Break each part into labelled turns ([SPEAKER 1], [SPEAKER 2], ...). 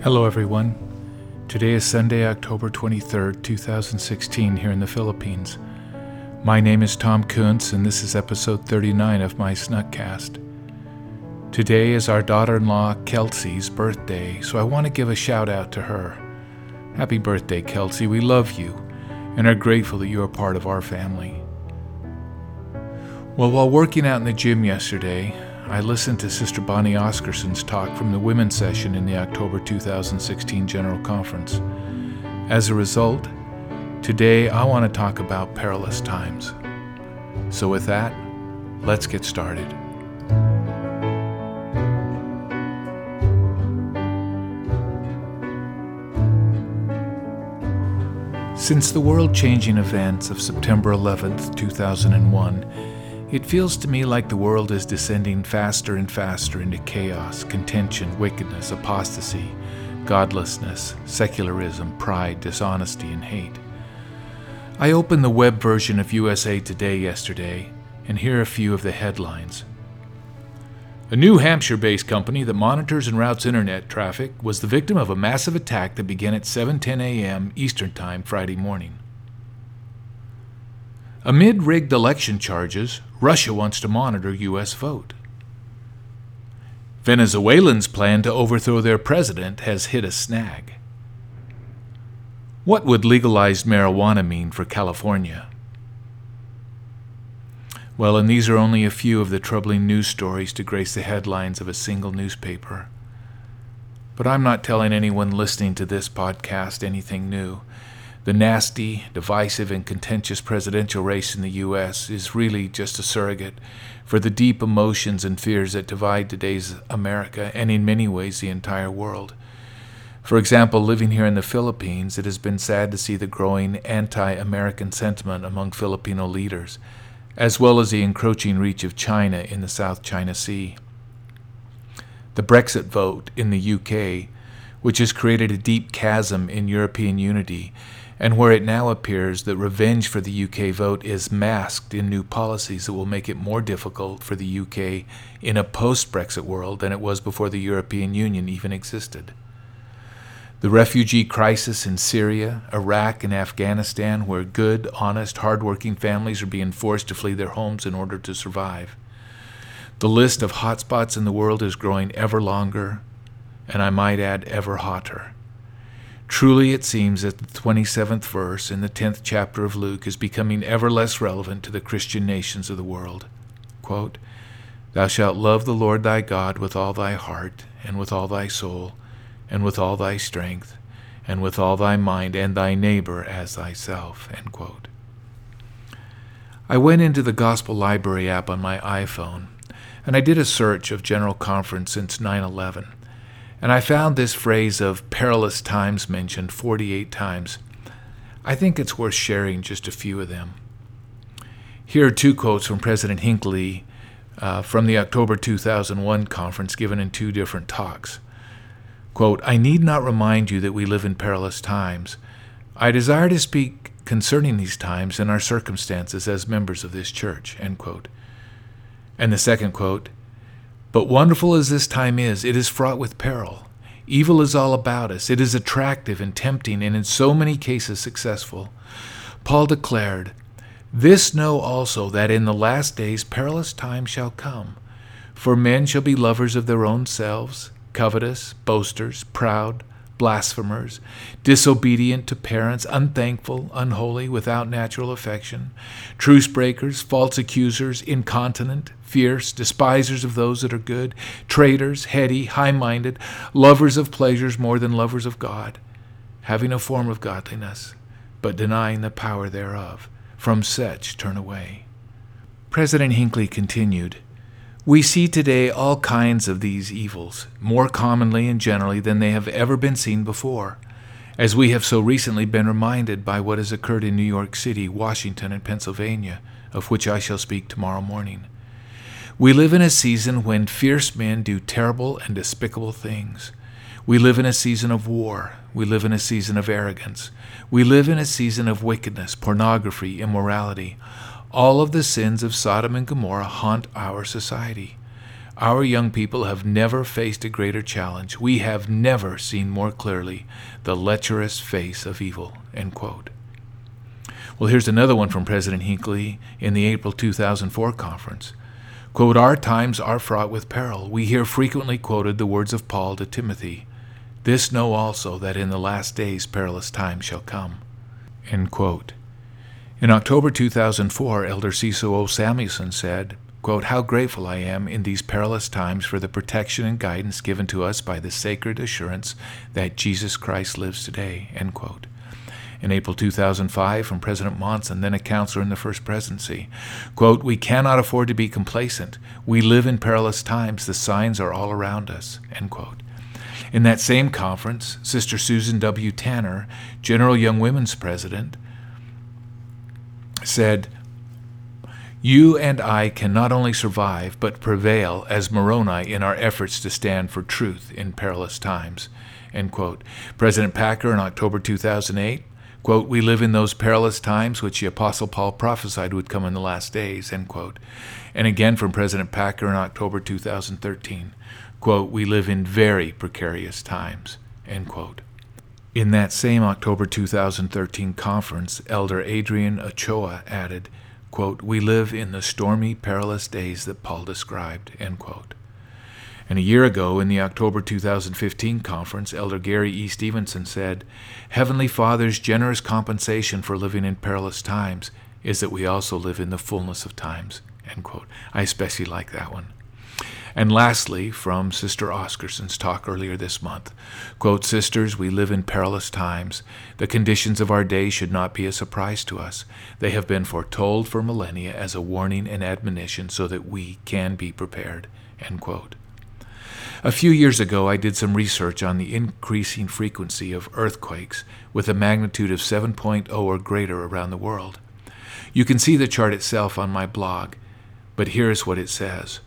[SPEAKER 1] Hello, everyone. Today is Sunday, October 23rd, 2016, here in the Philippines. My name is Tom Kuntz, and this is episode 39 of my Snuckcast. Today is our daughter in law, Kelsey's, birthday, so I want to give a shout out to her. Happy birthday, Kelsey. We love you and are grateful that you are part of our family. Well, while working out in the gym yesterday, I listened to Sister Bonnie Oscarson's talk from the women's session in the October 2016 General Conference. As a result, today I want to talk about perilous times. So, with that, let's get started. Since the world changing events of September 11, 2001, it feels to me like the world is descending faster and faster into chaos, contention, wickedness, apostasy, godlessness, secularism, pride, dishonesty, and hate. I opened the web version of USA Today yesterday, and here are a few of the headlines. A New Hampshire based company that monitors and routes internet traffic was the victim of a massive attack that began at 7:10 a.m. Eastern Time Friday morning. Amid rigged election charges, Russia wants to monitor U.S. vote. Venezuelans' plan to overthrow their president has hit a snag. What would legalized marijuana mean for California? Well, and these are only a few of the troubling news stories to grace the headlines of a single newspaper. But I'm not telling anyone listening to this podcast anything new. The nasty, divisive, and contentious presidential race in the U.S. is really just a surrogate for the deep emotions and fears that divide today's America and, in many ways, the entire world. For example, living here in the Philippines, it has been sad to see the growing anti American sentiment among Filipino leaders, as well as the encroaching reach of China in the South China Sea. The Brexit vote in the UK, which has created a deep chasm in European unity, and where it now appears that revenge for the UK vote is masked in new policies that will make it more difficult for the UK in a post Brexit world than it was before the European Union even existed. The refugee crisis in Syria, Iraq, and Afghanistan, where good, honest, hardworking families are being forced to flee their homes in order to survive. The list of hotspots in the world is growing ever longer, and I might add, ever hotter. Truly, it seems that the 27th verse in the 10th chapter of Luke is becoming ever less relevant to the Christian nations of the world. Quote, Thou shalt love the Lord thy God with all thy heart, and with all thy soul, and with all thy strength, and with all thy mind, and thy neighbor as thyself. I went into the Gospel Library app on my iPhone, and I did a search of General Conference since 9 11. And I found this phrase of perilous times mentioned 48 times. I think it's worth sharing just a few of them. Here are two quotes from President Hinckley uh, from the October 2001 conference given in two different talks. Quote, I need not remind you that we live in perilous times. I desire to speak concerning these times and our circumstances as members of this church. End quote. And the second quote, but wonderful as this time is, it is fraught with peril. Evil is all about us. It is attractive and tempting, and in so many cases successful. Paul declared, This know also that in the last days perilous times shall come. For men shall be lovers of their own selves, covetous, boasters, proud, blasphemers, disobedient to parents, unthankful, unholy, without natural affection, truce breakers, false accusers, incontinent, fierce, despisers of those that are good, traitors, heady, high minded, lovers of pleasures more than lovers of God, having a form of godliness, but denying the power thereof. From such turn away. President Hinckley continued, we see today all kinds of these evils, more commonly and generally than they have ever been seen before, as we have so recently been reminded by what has occurred in New York City, Washington, and Pennsylvania, of which I shall speak tomorrow morning. We live in a season when fierce men do terrible and despicable things. We live in a season of war. We live in a season of arrogance. We live in a season of wickedness, pornography, immorality, all of the sins of Sodom and Gomorrah haunt our society. Our young people have never faced a greater challenge. We have never seen more clearly the lecherous face of evil. End quote. Well, here's another one from President Hinckley in the April 2004 conference. Quote, Our times are fraught with peril. We hear frequently quoted the words of Paul to Timothy This know also that in the last days perilous times shall come. End quote. In October 2004, Elder Cecil O. Samuelson said, quote, How grateful I am in these perilous times for the protection and guidance given to us by the sacred assurance that Jesus Christ lives today. End quote in April 2005 from President Monson, then a counselor in the First Presidency. Quote, We cannot afford to be complacent. We live in perilous times. The signs are all around us. End quote. In that same conference, Sister Susan W. Tanner, General Young Women's President, said, You and I can not only survive, but prevail as Moroni in our efforts to stand for truth in perilous times. President Packer in October 2008 Quote, we live in those perilous times which the Apostle Paul prophesied would come in the last days, end quote. And again from President Packer in October 2013, quote, we live in very precarious times, end quote. In that same October 2013 conference, Elder Adrian Ochoa added, quote, we live in the stormy, perilous days that Paul described, end quote. And a year ago, in the October 2015 conference, Elder Gary E. Stevenson said, Heavenly Father's generous compensation for living in perilous times is that we also live in the fullness of times. End quote. I especially like that one. And lastly, from Sister Oscarson's talk earlier this month, quote, Sisters, we live in perilous times. The conditions of our day should not be a surprise to us. They have been foretold for millennia as a warning and admonition so that we can be prepared. End quote. A few years ago, I did some research on the increasing frequency of earthquakes with a magnitude of 7.0 or greater around the world. You can see the chart itself on my blog, but here's what it says.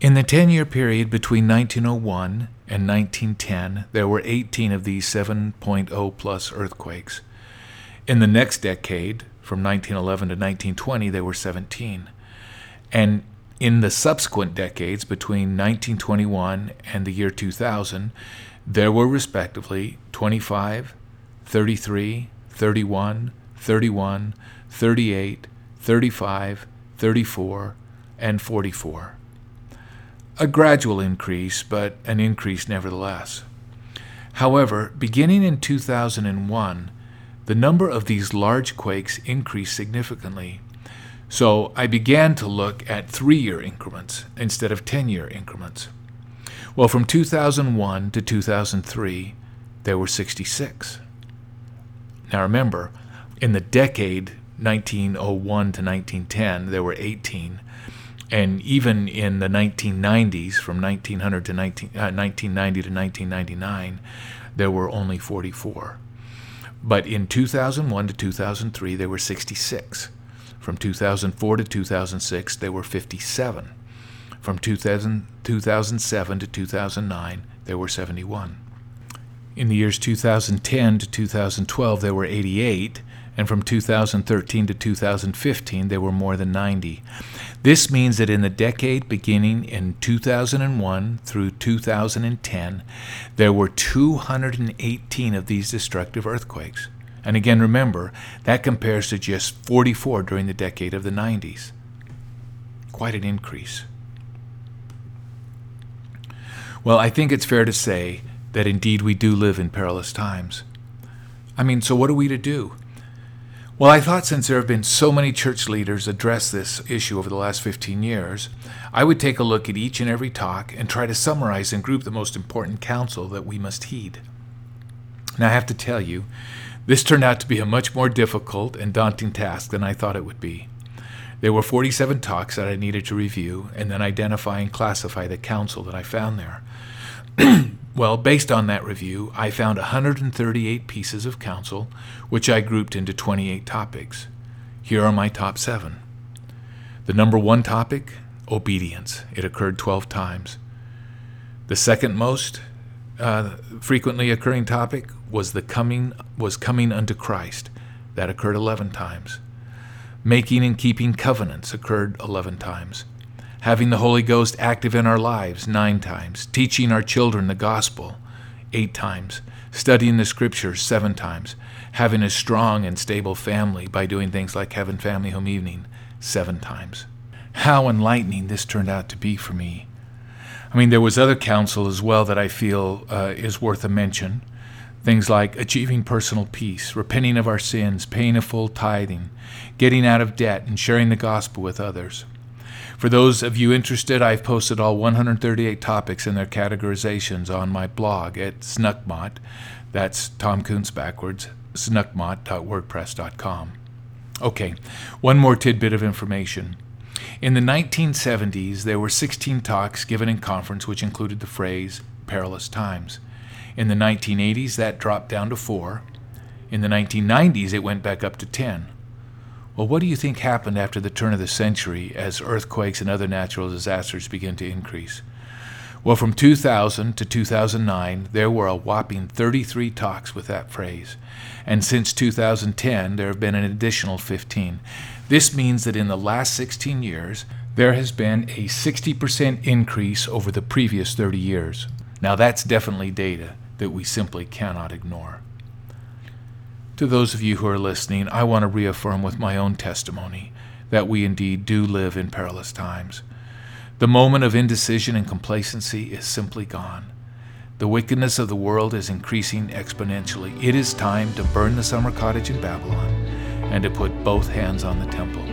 [SPEAKER 1] In the 10 year period between 1901 and 1910, there were 18 of these 7.0 plus earthquakes. In the next decade, from 1911 to 1920, there were 17. And in the subsequent decades between 1921 and the year 2000, there were respectively 25, 33, 31, 31, 38, 35, 34, and 44. A gradual increase, but an increase nevertheless. However, beginning in 2001, the number of these large quakes increased significantly so I began to look at three year increments instead of 10 year increments. Well, from 2001 to 2003, there were 66. Now remember, in the decade 1901 to 1910, there were 18. And even in the 1990s, from 1900 to 19, uh, 1990 to 1999, there were only 44. But in 2001 to 2003, there were 66. From 2004 to 2006, there were 57. From 2000, 2007 to 2009, there were 71. In the years 2010 to 2012, there were 88, and from 2013 to 2015, there were more than 90. This means that in the decade beginning in 2001 through 2010, there were 218 of these destructive earthquakes. And again, remember, that compares to just 44 during the decade of the 90s. Quite an increase. Well, I think it's fair to say that indeed we do live in perilous times. I mean, so what are we to do? Well, I thought since there have been so many church leaders address this issue over the last 15 years, I would take a look at each and every talk and try to summarize and group the most important counsel that we must heed. Now, I have to tell you, this turned out to be a much more difficult and daunting task than I thought it would be. There were 47 talks that I needed to review and then identify and classify the counsel that I found there. well, based on that review, I found 138 pieces of counsel, which I grouped into 28 topics. Here are my top seven. The number one topic obedience. It occurred 12 times. The second most uh, frequently occurring topic was the coming was coming unto Christ. That occurred 11 times. Making and keeping covenants occurred 11 times. Having the Holy Ghost active in our lives nine times, teaching our children the gospel eight times, studying the scriptures seven times, having a strong and stable family by doing things like having family home evening seven times. How enlightening this turned out to be for me. I mean, there was other counsel as well that I feel uh, is worth a mention. Things like achieving personal peace, repenting of our sins, paying a full tithing, getting out of debt, and sharing the gospel with others. For those of you interested, I've posted all 138 topics and their categorizations on my blog at Snuckmot. That's Tom Kuntz backwards, snuckmot.wordpress.com. Okay, one more tidbit of information. In the 1970s, there were 16 talks given in conference which included the phrase perilous times. In the 1980s, that dropped down to four. In the 1990s, it went back up to 10. Well, what do you think happened after the turn of the century as earthquakes and other natural disasters began to increase? Well, from 2000 to 2009, there were a whopping 33 talks with that phrase. And since 2010, there have been an additional 15. This means that in the last 16 years, there has been a 60% increase over the previous 30 years. Now, that's definitely data that we simply cannot ignore. To those of you who are listening, I want to reaffirm with my own testimony that we indeed do live in perilous times. The moment of indecision and complacency is simply gone. The wickedness of the world is increasing exponentially. It is time to burn the summer cottage in Babylon and to put both hands on the temple.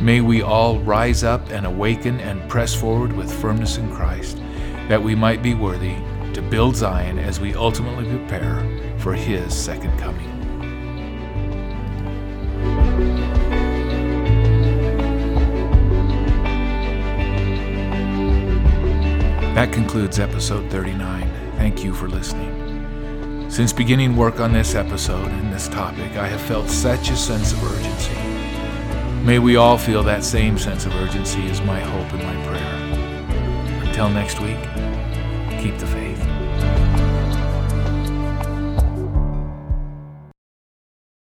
[SPEAKER 1] May we all rise up and awaken and press forward with firmness in Christ, that we might be worthy to build Zion as we ultimately prepare for His second coming. That concludes episode 39. Thank you for listening. Since beginning work on this episode and this topic, I have felt such a sense of urgency. May we all feel that same sense of urgency is my hope and my prayer. Until next week, keep the faith.